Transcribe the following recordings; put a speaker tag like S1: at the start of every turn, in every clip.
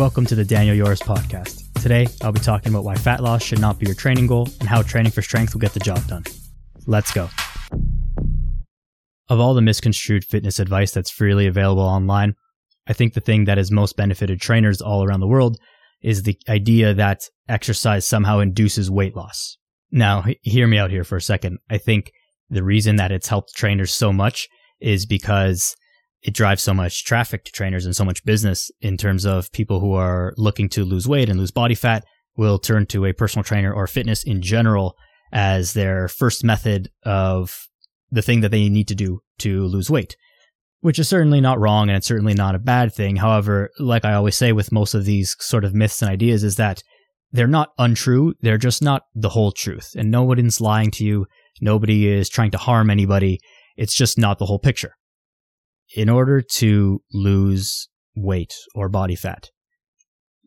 S1: Welcome to the Daniel Yores podcast. Today, I'll be talking about why fat loss should not be your training goal and how training for strength will get the job done. Let's go. Of all the misconstrued fitness advice that's freely available online, I think the thing that has most benefited trainers all around the world is the idea that exercise somehow induces weight loss. Now, hear me out here for a second. I think the reason that it's helped trainers so much is because it drives so much traffic to trainers and so much business in terms of people who are looking to lose weight and lose body fat will turn to a personal trainer or fitness in general as their first method of the thing that they need to do to lose weight, which is certainly not wrong and it's certainly not a bad thing. However, like I always say with most of these sort of myths and ideas is that they're not untrue. They're just not the whole truth and nobody's lying to you. Nobody is trying to harm anybody. It's just not the whole picture in order to lose weight or body fat,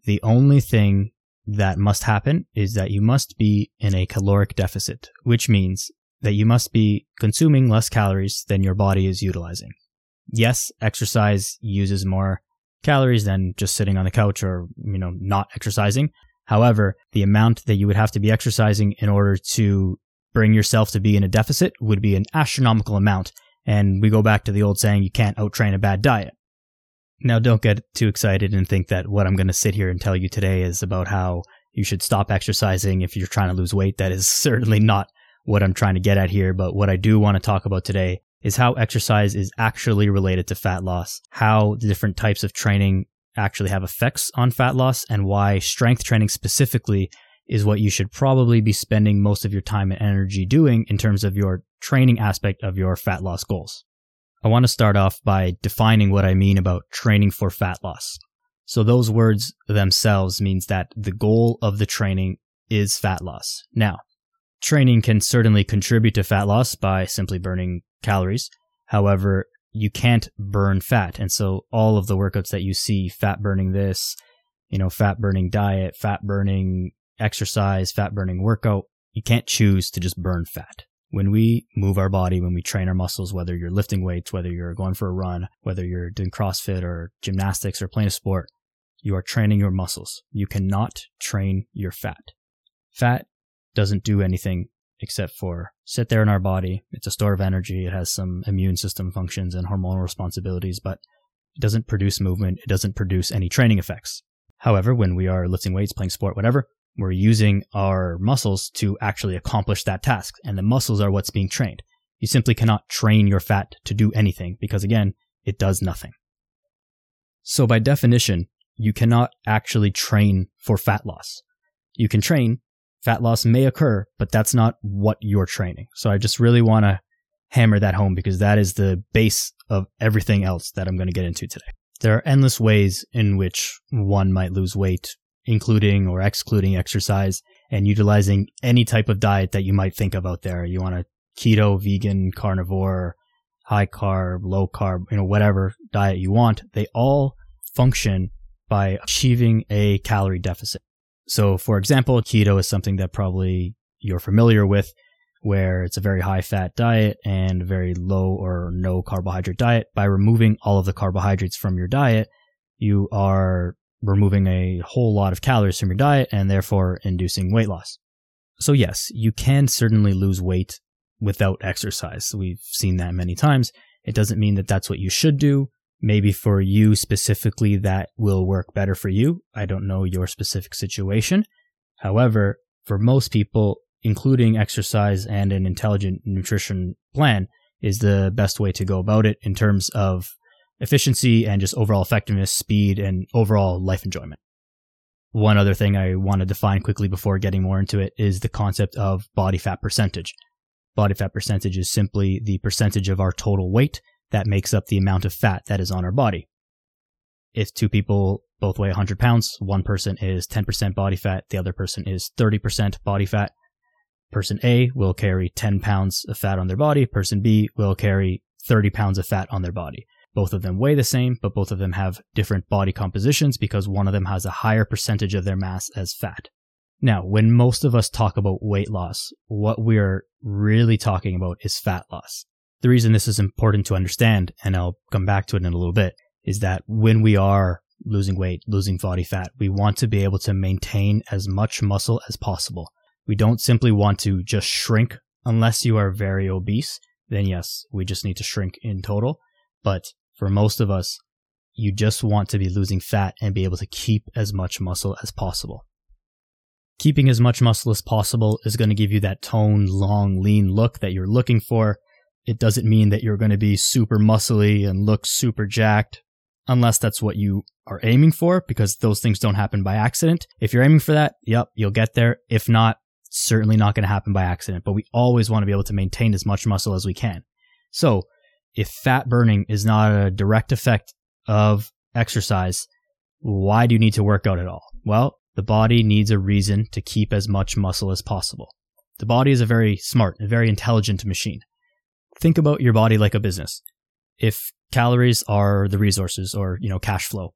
S1: the only thing that must happen is that you must be in a caloric deficit, which means that you must be consuming less calories than your body is utilizing. Yes, exercise uses more calories than just sitting on the couch or, you know, not exercising. However, the amount that you would have to be exercising in order to bring yourself to be in a deficit would be an astronomical amount and we go back to the old saying, you can't outtrain a bad diet. Now, don't get too excited and think that what I'm going to sit here and tell you today is about how you should stop exercising if you're trying to lose weight. That is certainly not what I'm trying to get at here. But what I do want to talk about today is how exercise is actually related to fat loss, how the different types of training actually have effects on fat loss, and why strength training specifically is what you should probably be spending most of your time and energy doing in terms of your training aspect of your fat loss goals. I want to start off by defining what I mean about training for fat loss. So those words themselves means that the goal of the training is fat loss. Now, training can certainly contribute to fat loss by simply burning calories. However, you can't burn fat. And so all of the workouts that you see, fat burning this, you know, fat burning diet, fat burning exercise, fat burning workout, you can't choose to just burn fat. When we move our body, when we train our muscles, whether you're lifting weights, whether you're going for a run, whether you're doing CrossFit or gymnastics or playing a sport, you are training your muscles. You cannot train your fat. Fat doesn't do anything except for sit there in our body. It's a store of energy. It has some immune system functions and hormonal responsibilities, but it doesn't produce movement. It doesn't produce any training effects. However, when we are lifting weights, playing sport, whatever, we're using our muscles to actually accomplish that task. And the muscles are what's being trained. You simply cannot train your fat to do anything because again, it does nothing. So by definition, you cannot actually train for fat loss. You can train, fat loss may occur, but that's not what you're training. So I just really want to hammer that home because that is the base of everything else that I'm going to get into today. There are endless ways in which one might lose weight including or excluding exercise and utilizing any type of diet that you might think of out there. You want a keto, vegan, carnivore, high carb, low carb, you know, whatever diet you want. They all function by achieving a calorie deficit. So for example, keto is something that probably you're familiar with where it's a very high fat diet and very low or no carbohydrate diet. By removing all of the carbohydrates from your diet, you are removing a whole lot of calories from your diet and therefore inducing weight loss. So yes, you can certainly lose weight without exercise. We've seen that many times. It doesn't mean that that's what you should do. Maybe for you specifically, that will work better for you. I don't know your specific situation. However, for most people, including exercise and an intelligent nutrition plan is the best way to go about it in terms of efficiency and just overall effectiveness, speed, and overall life enjoyment. One other thing I want to define quickly before getting more into it is the concept of body fat percentage. Body fat percentage is simply the percentage of our total weight that makes up the amount of fat that is on our body. If two people both weigh 100 pounds, one person is 10% body fat, the other person is 30% body fat. Person A will carry 10 pounds of fat on their body, person B will carry 30 pounds of fat on their body. Both of them weigh the same, but both of them have different body compositions because one of them has a higher percentage of their mass as fat. Now, when most of us talk about weight loss, what we're really talking about is fat loss. The reason this is important to understand, and I'll come back to it in a little bit, is that when we are losing weight, losing body fat. We want to be able to maintain as much muscle as possible. We don't simply want to just shrink unless you are very obese. Then yes, we just need to shrink in total. But for most of us, you just want to be losing fat and be able to keep as much muscle as possible. Keeping as much muscle as possible is going to give you that toned, long, lean look that you're looking for. It doesn't mean that you're going to be super muscly and look super jacked unless that's what you are aiming for because those things don't happen by accident. If you're aiming for that, yep, you'll get there. If not, certainly not going to happen by accident, but we always want to be able to maintain as much muscle as we can. So if fat burning is not a direct effect of exercise, why do you need to work out at all? Well, the body needs a reason to keep as much muscle as possible. The body is a very smart, a very intelligent machine. Think about your body like a business. If calories are the resources or, you know, cash flow,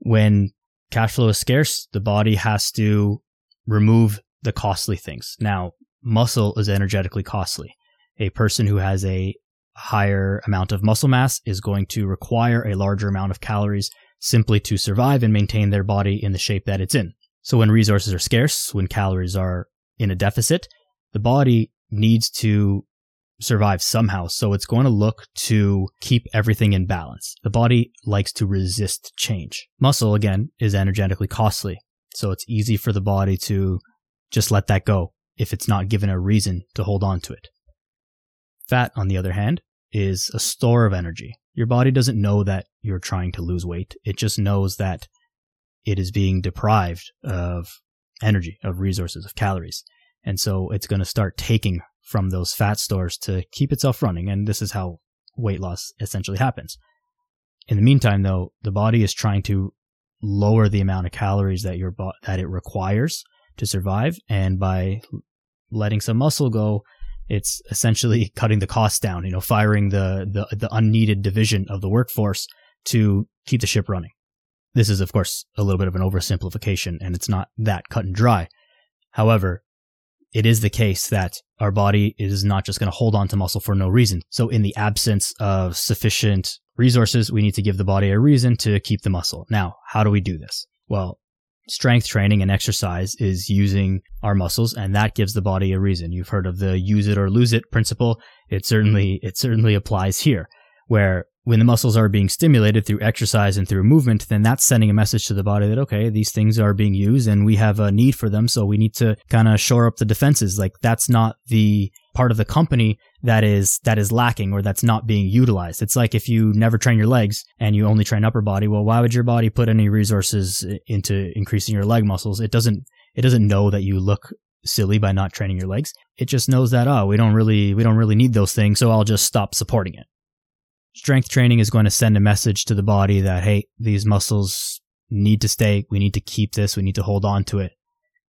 S1: when cash flow is scarce, the body has to remove the costly things. Now, muscle is energetically costly. A person who has a higher amount of muscle mass is going to require a larger amount of calories simply to survive and maintain their body in the shape that it's in. So when resources are scarce, when calories are in a deficit, the body needs to survive somehow. So it's going to look to keep everything in balance. The body likes to resist change. Muscle, again, is energetically costly. So it's easy for the body to just let that go if it's not given a reason to hold on to it. Fat, on the other hand, is a store of energy. Your body doesn't know that you're trying to lose weight. It just knows that it is being deprived of energy, of resources, of calories. And so it's going to start taking from those fat stores to keep itself running. And this is how weight loss essentially happens. In the meantime, though, the body is trying to lower the amount of calories that your bo- that it requires to survive. And by letting some muscle go, it's essentially cutting the costs down, you know, firing the, the, the unneeded division of the workforce to keep the ship running. This is, of course, a little bit of an oversimplification and it's not that cut and dry. However, it is the case that our body is not just going to hold on to muscle for no reason. So in the absence of sufficient resources, we need to give the body a reason to keep the muscle. Now, how do we do this? Well, strength training and exercise is using our muscles and that gives the body a reason. You've heard of the use it or lose it principle. It certainly, it certainly applies here where when the muscles are being stimulated through exercise and through movement, then that's sending a message to the body that, okay, these things are being used and we have a need for them. So we need to kind of shore up the defenses. Like that's not the part of the company that is, that is lacking or that's not being utilized. It's like if you never train your legs and you only train upper body, well, why would your body put any resources into increasing your leg muscles? It doesn't, it doesn't know that you look silly by not training your legs. It just knows that, oh, we don't really, we don't really need those things. So I'll just stop supporting it strength training is going to send a message to the body that, hey, these muscles need to stay. We need to keep this. We need to hold on to it.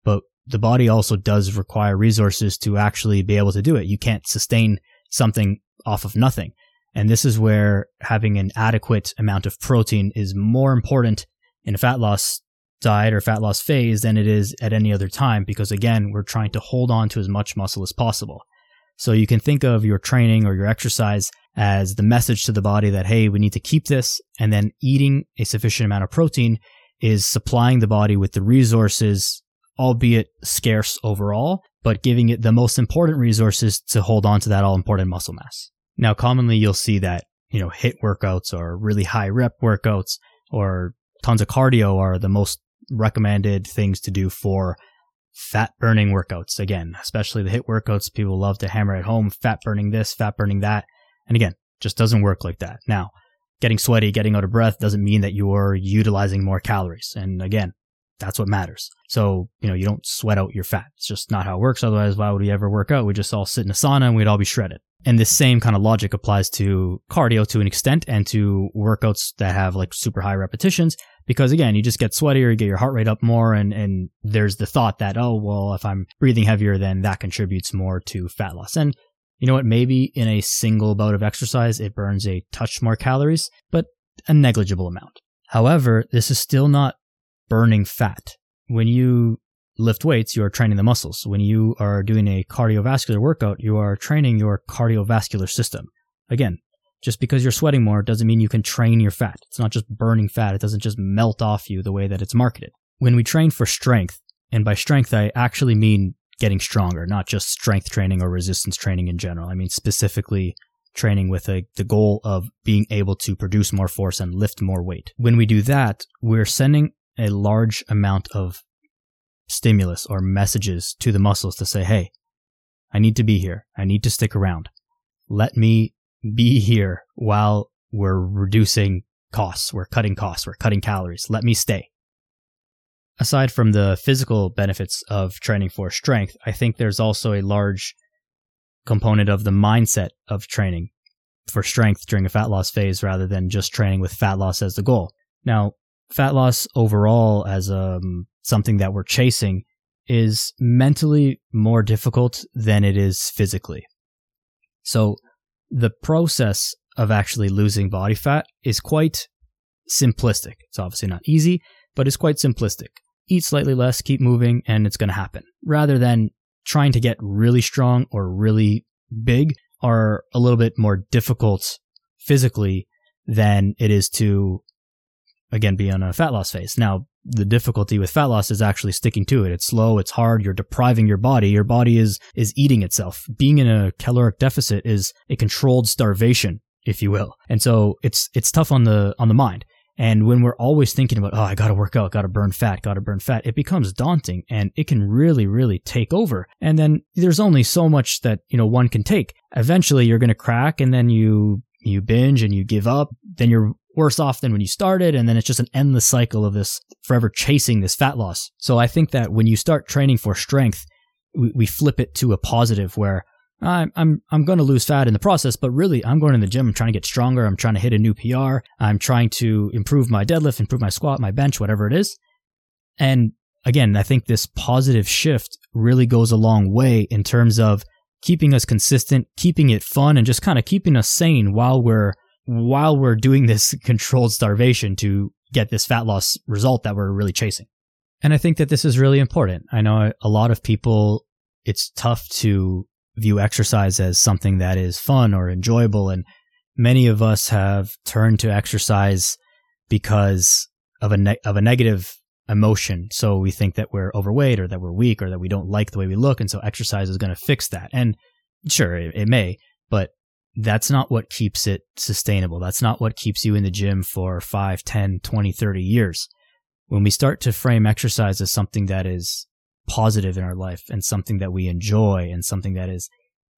S1: But the body also does require resources to actually be able to do it. You can't sustain something off of nothing. And this is where having an adequate amount of protein is more important in a fat loss diet or fat loss phase than it is at any other time because again, we're trying to hold on to as much muscle as possible. So you can think of your training or your exercise as the message to the body that, hey, we need to keep this. And then eating a sufficient amount of protein is supplying the body with the resources, albeit scarce overall, but giving it the most important resources to hold on to that all important muscle mass. Now, commonly you'll see that, you know, HIIT workouts or really high rep workouts or tons of cardio are the most recommended things to do for fat burning workouts. Again, especially the HIIT workouts, people love to hammer at home, fat burning this, fat burning that. And again, just doesn't work like that. Now, getting sweaty, getting out of breath doesn't mean that you're utilizing more calories. And again, that's what matters. So, you know, you don't sweat out your fat. It's just not how it works. Otherwise, why would we ever work out? We'd just all sit in a sauna and we'd all be shredded. And this same kind of logic applies to cardio to an extent and to workouts that have like super high repetitions. Because again, you just get sweatier, you get your heart rate up more, and, and there's the thought that, oh, well, if I'm breathing heavier, then that contributes more to fat loss. And you know what? Maybe in a single bout of exercise, it burns a touch more calories, but a negligible amount. However, this is still not burning fat. When you lift weights, you are training the muscles. When you are doing a cardiovascular workout, you are training your cardiovascular system. Again, Just because you're sweating more doesn't mean you can train your fat. It's not just burning fat. It doesn't just melt off you the way that it's marketed. When we train for strength, and by strength, I actually mean getting stronger, not just strength training or resistance training in general. I mean specifically training with a, the goal of being able to produce more force and lift more weight. When we do that, we're sending a large amount of stimulus or messages to the muscles to say, Hey, I need to be here. I need to stick around. Let me be here while we're reducing costs. We're cutting costs. We're cutting calories. Let me stay. Aside from the physical benefits of training for strength, I think there's also a large component of the mindset of training for strength during a fat loss phase rather than just training with fat loss as the goal. Now, fat loss overall as um, something that we're chasing is mentally more difficult than it is physically. So the process of actually losing body fat is quite simplistic. It's obviously not easy, but it's quite simplistic. Eat slightly less, keep moving, and it's going to happen. Rather than trying to get really strong or really big are a little bit more difficult physically than it is to, again, be on a fat loss phase. Now, the difficulty with fat loss is actually sticking to it. It's slow, it's hard, you're depriving your body. Your body is, is eating itself. Being in a caloric deficit is a controlled starvation, if you will. And so it's, it's tough on the, on the mind. And when we're always thinking about, oh, I got to work out, got to burn fat, got to burn fat, it becomes daunting and it can really, really take over. And then there's only so much that, you know, one can take. Eventually you're going to crack and then you, you binge and you give up. Then you're worse off than when you started. And then it's just an endless cycle of this forever chasing this fat loss. So I think that when you start training for strength, we, we flip it to a positive where I'm I'm I'm going to lose fat in the process, but really I'm going to the gym. I'm trying to get stronger. I'm trying to hit a new PR. I'm trying to improve my deadlift, improve my squat, my bench, whatever it is. And again, I think this positive shift really goes a long way in terms of keeping us consistent, keeping it fun, and just kind of keeping us sane while we're while we're doing this controlled starvation to get this fat loss result that we're really chasing. And I think that this is really important. I know a lot of people, it's tough to view exercise as something that is fun or enjoyable. And many of us have turned to exercise because of a, ne- of a negative emotion. So we think that we're overweight or that we're weak or that we don't like the way we look. And so exercise is going to fix that. And sure, it, it may, but that's not what keeps it sustainable. That's not what keeps you in the gym for 5, 10, 20, 30 years. When we start to frame exercise as something that is positive in our life and something that we enjoy and something that is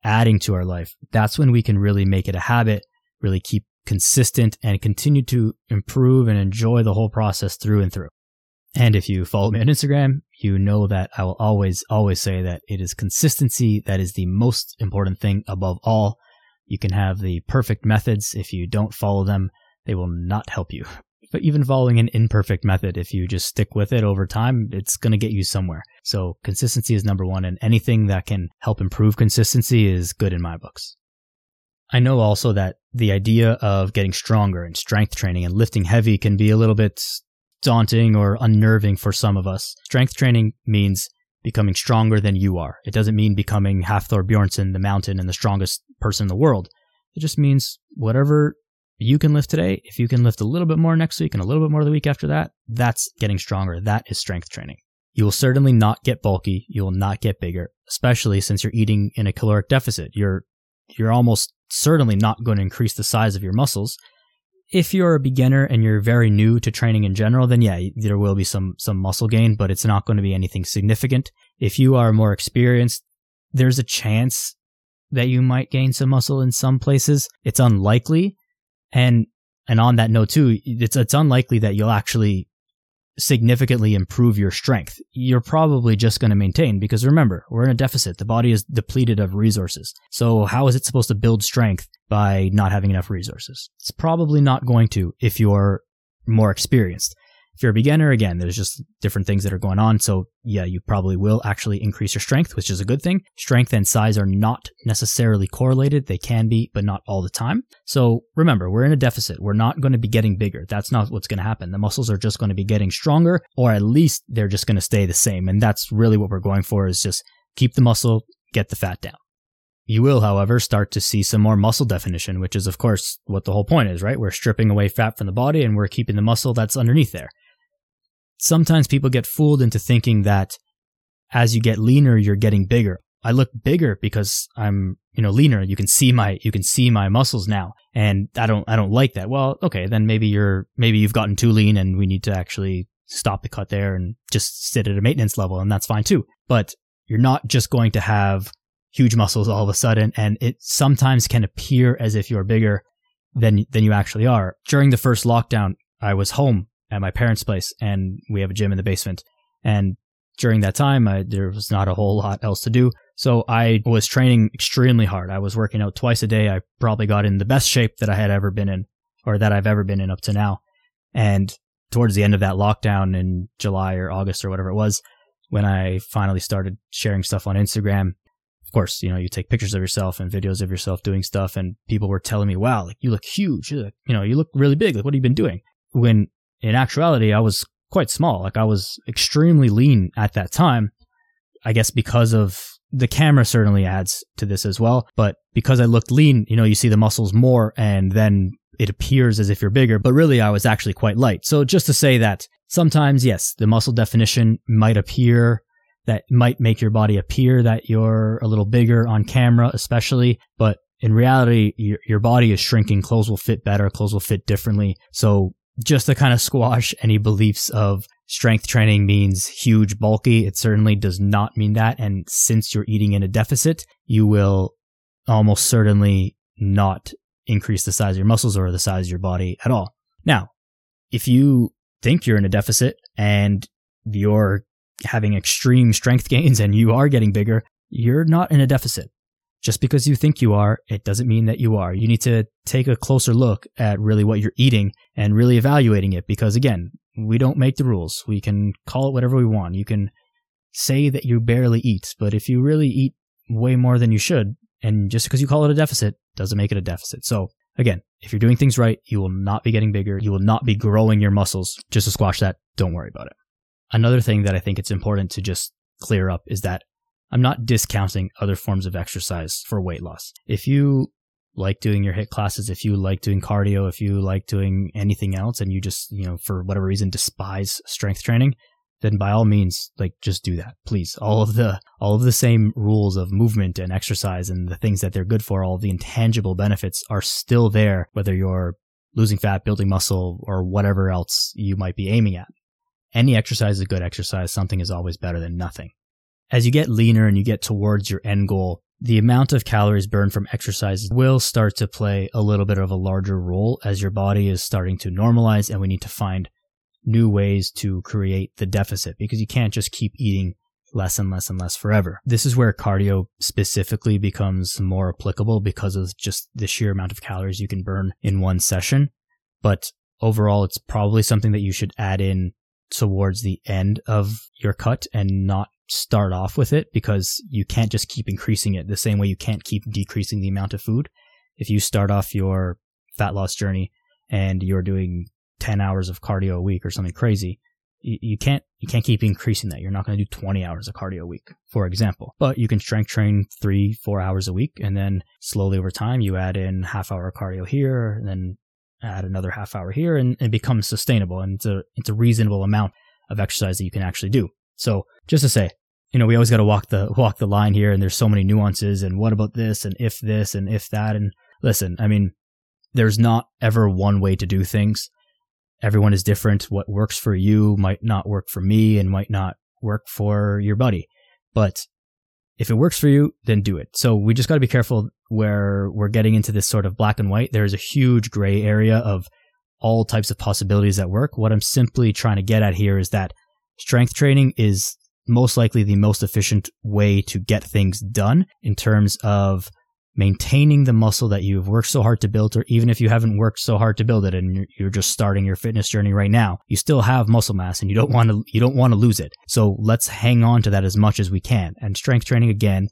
S1: adding to our life, that's when we can really make it a habit, really keep consistent and continue to improve and enjoy the whole process through and through. And if you follow me on Instagram, you know that I will always, always say that it is consistency that is the most important thing above all. You can have the perfect methods. If you don't follow them, they will not help you. But even following an imperfect method, if you just stick with it over time, it's going to get you somewhere. So consistency is number one, and anything that can help improve consistency is good in my books. I know also that the idea of getting stronger and strength training and lifting heavy can be a little bit daunting or unnerving for some of us. Strength training means becoming stronger than you are. It doesn't mean becoming Hafthor Bjornsson, the mountain and the strongest person in the world. It just means whatever you can lift today, if you can lift a little bit more next week and a little bit more the week after that, that's getting stronger. That is strength training. You will certainly not get bulky. You will not get bigger, especially since you're eating in a caloric deficit. You're, you're almost certainly not going to increase the size of your muscles. If you're a beginner and you're very new to training in general, then yeah, there will be some, some muscle gain, but it's not going to be anything significant. If you are more experienced, there's a chance that you might gain some muscle in some places. It's unlikely, and and on that note too, it's it's unlikely that you'll actually significantly improve your strength. You're probably just going to maintain because remember, we're in a deficit. The body is depleted of resources. So how is it supposed to build strength by not having enough resources? It's probably not going to if you're more experienced. If you're a beginner, again, there's just different things that are going on. So yeah, you probably will actually increase your strength, which is a good thing. Strength and size are not necessarily correlated. They can be, but not all the time. So remember, we're in a deficit. We're not going to be getting bigger. That's not what's going to happen. The muscles are just going to be getting stronger, or at least they're just going to stay the same. And that's really what we're going for is just keep the muscle, get the fat down. You will, however, start to see some more muscle definition, which is, of course, what the whole point is, right? We're stripping away fat from the body and we're keeping the muscle that's underneath there. Sometimes people get fooled into thinking that as you get leaner, you're getting bigger. I look bigger because I'm, you know, leaner. You can see my, you can see my muscles now. And I don't, I don't like that. Well, okay, then maybe you're, maybe you've gotten too lean and we need to actually stop the cut there and just sit at a maintenance level. And that's fine too. But you're not just going to have huge muscles all of a sudden. And it sometimes can appear as if you're bigger than, than you actually are. During the first lockdown, I was home at my parents' place and we have a gym in the basement. And during that time, I, there was not a whole lot else to do. So I was training extremely hard. I was working out twice a day. I probably got in the best shape that I had ever been in or that I've ever been in up to now. And towards the end of that lockdown in July or August or whatever it was, when I finally started sharing stuff on Instagram, of course, you know, you take pictures of yourself and videos of yourself doing stuff and people were telling me, wow, like you look huge. You, look, you know, you look really big. Like, what have you been doing? When in actuality, I was quite small. Like I was extremely lean at that time. I guess because of the camera certainly adds to this as well. But because I looked lean, you know, you see the muscles more and then it appears as if you're bigger, but really I was actually quite light. So just to say that sometimes, yes, the muscle definition might appear that might make your body appear that you're a little bigger on camera, especially, but in reality, your, your body is shrinking. Clothes will fit better. Clothes will fit differently. So just to kind of squash any beliefs of strength training means huge, bulky. It certainly does not mean that. And since you're eating in a deficit, you will almost certainly not increase the size of your muscles or the size of your body at all. Now, if you think you're in a deficit and you're having extreme strength gains and you are getting bigger, you're not in a deficit. Just because you think you are, it doesn't mean that you are. You need to take a closer look at really what you're eating and really evaluating it because again, we don't make the rules. We can call it whatever we want. You can say that you barely eat, but if you really eat way more than you should, and just because you call it a deficit doesn't make it a deficit. So again, if you're doing things right, you will not be getting bigger. You will not be growing your muscles. Just to squash that, don't worry about it. Another thing that I think it's important to just clear up is that I'm not discounting other forms of exercise for weight loss. If you like doing your HIIT classes, if you like doing cardio, if you like doing anything else and you just, you know, for whatever reason despise strength training, then by all means, like just do that, please. All of the, all of the same rules of movement and exercise and the things that they're good for, all the intangible benefits are still there, whether you're losing fat, building muscle, or whatever else you might be aiming at. Any exercise is a good exercise. Something is always better than nothing as you get leaner and you get towards your end goal, the amount of calories burned from exercise will start to play a little bit of a larger role as your body is starting to normalize and we need to find new ways to create the deficit because you can't just keep eating less and less and less forever. This is where cardio specifically becomes more applicable because of just the sheer amount of calories you can burn in one session. But overall, it's probably something that you should add in towards the end of your cut and not start off with it because you can't just keep increasing it the same way you can't keep decreasing the amount of food. If you start off your fat loss journey and you're doing 10 hours of cardio a week or something crazy, you, can't, you can't keep increasing that. You're not going to do 20 hours of cardio a week, for example, but you can strength train three, four hours a week. And then slowly over time, you add in half hour cardio here and then add another half hour here and it becomes sustainable. And it's a, it's a reasonable amount of exercise that you can actually do. So just to say, you know, we always got to walk the walk the line here, and there's so many nuances. And what about this? And if this? And if that? And listen, I mean, there's not ever one way to do things. Everyone is different. What works for you might not work for me, and might not work for your buddy. But if it works for you, then do it. So we just got to be careful where we're getting into this sort of black and white. There's a huge gray area of all types of possibilities that work. What I'm simply trying to get at here is that strength training is most likely the most efficient way to get things done in terms of maintaining the muscle that you've worked so hard to build, or even if you haven't worked so hard to build it and you're just starting your fitness journey right now, you still have muscle mass and you don't want to, you don't want to lose it. So let's hang on to that as much as we can. And strength training again,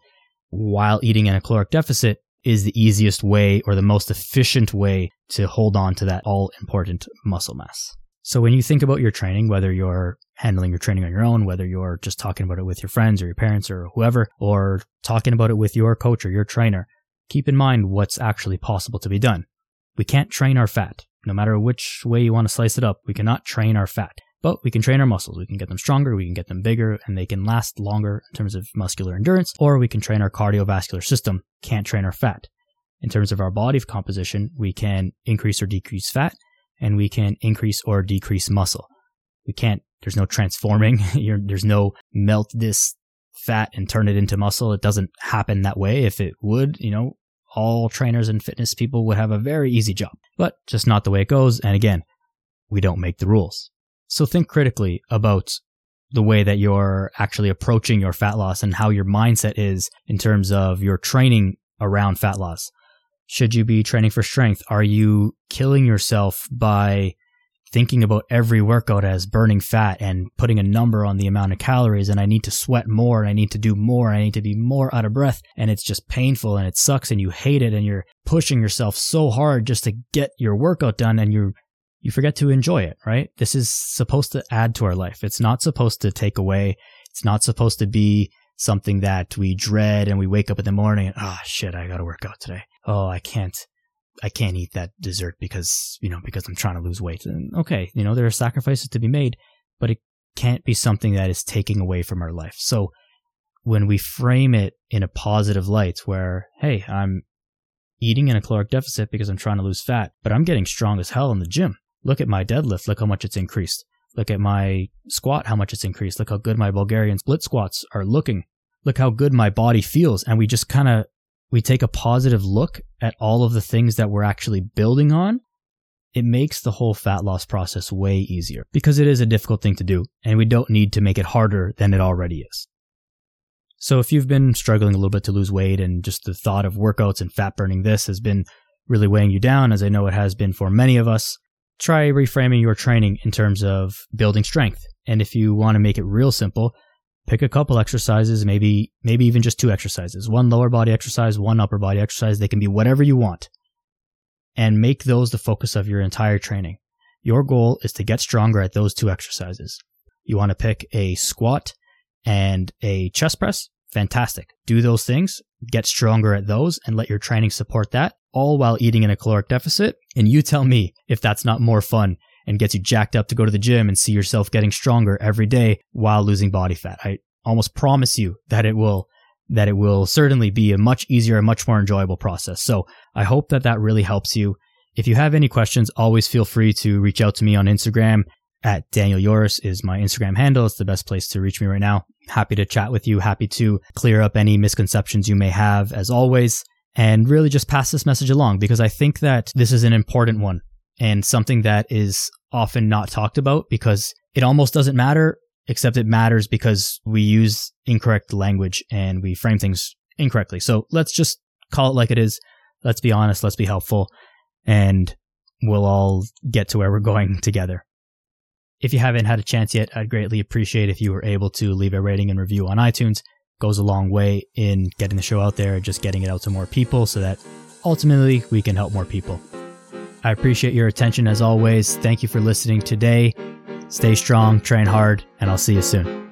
S1: while eating in a caloric deficit is the easiest way or the most efficient way to hold on to that all important muscle mass. So when you think about your training, whether you're handling your training on your own, whether you're just talking about it with your friends or your parents or whoever, or talking about it with your coach or your trainer, keep in mind what's actually possible to be done. We can't train our fat. No matter which way you want to slice it up, we cannot train our fat. But we can train our muscles. We can get them stronger, we can get them bigger, and they can last longer in terms of muscular endurance, or we can train our cardiovascular system. Can't train our fat. In terms of our body composition, we can increase or decrease fat, and we can increase or decrease muscle. We can't, there's no transforming, there's no melt this fat and turn it into muscle. It doesn't happen that way. If it would, you know, all trainers and fitness people would have a very easy job, but just not the way it goes. And again, we don't make the rules. So think critically about the way that you're actually approaching your fat loss and how your mindset is in terms of your training around fat loss. Should you be training for strength? Are you killing yourself by thinking about every workout as burning fat and putting a number on the amount of calories and I need to sweat more and I need to do more, I need to be more out of breath and it's just painful and it sucks and you hate it and you're pushing yourself so hard just to get your workout done and you you forget to enjoy it, right? This is supposed to add to our life. It's not supposed to take away. It's not supposed to be something that we dread and we wake up in the morning and, oh shit, I gotta work out today. Oh, I can't, I can't eat that dessert because, you know, because I'm trying to lose weight. And okay, you know, there are sacrifices to be made, but it can't be something that is taking away from our life. So when we frame it in a positive light where, hey, I'm eating in a caloric deficit because I'm trying to lose fat, but I'm getting strong as hell in the gym. Look at my deadlift. Look how much it's increased. Look at my squat, how much it's increased. Look how good my Bulgarian split squats are looking look how good my body feels. And we just kind of, we take a positive look at all of the things that we're actually building on. It makes the whole fat loss process way easier because it is a difficult thing to do and we don't need to make it harder than it already is. So if you've been struggling a little bit to lose weight and just the thought of workouts and fat burning this has been really weighing you down, as I know it has been for many of us, try reframing your training in terms of building strength. And if you want to make it real simple, pick a couple exercises, maybe maybe even just two exercises. One lower body exercise, one upper body exercise. They can be whatever you want. And make those the focus of your entire training. Your goal is to get stronger at those two exercises. You want to pick a squat and a chest press? Fantastic. Do those things, get stronger at those, and let your training support that, all while eating in a caloric deficit. And you tell me if that's not more fun and gets you jacked up to go to the gym and see yourself getting stronger every day while losing body fat. I almost promise you that it will that it will certainly be a much easier and much more enjoyable process. So I hope that that really helps you. If you have any questions, always feel free to reach out to me on Instagram at Daniel Yores is my Instagram handle. It's the best place to reach me right now. Happy to chat with you. Happy to clear up any misconceptions you may have as always and really just pass this message along because I think that this is an important one and something that is often not talked about because it almost doesn't matter, except it matters because we use incorrect language and we frame things incorrectly. So let's just call it like it is. Let's be honest. Let's be helpful and we'll all get to where we're going together. If you haven't had a chance yet, I'd greatly appreciate if you were able to leave a rating and review on iTunes. It goes a long way in getting the show out there, just getting it out to more people so that ultimately we can help more people. I appreciate your attention as always. Thank you for listening today. Stay strong, train hard, and I'll see you soon.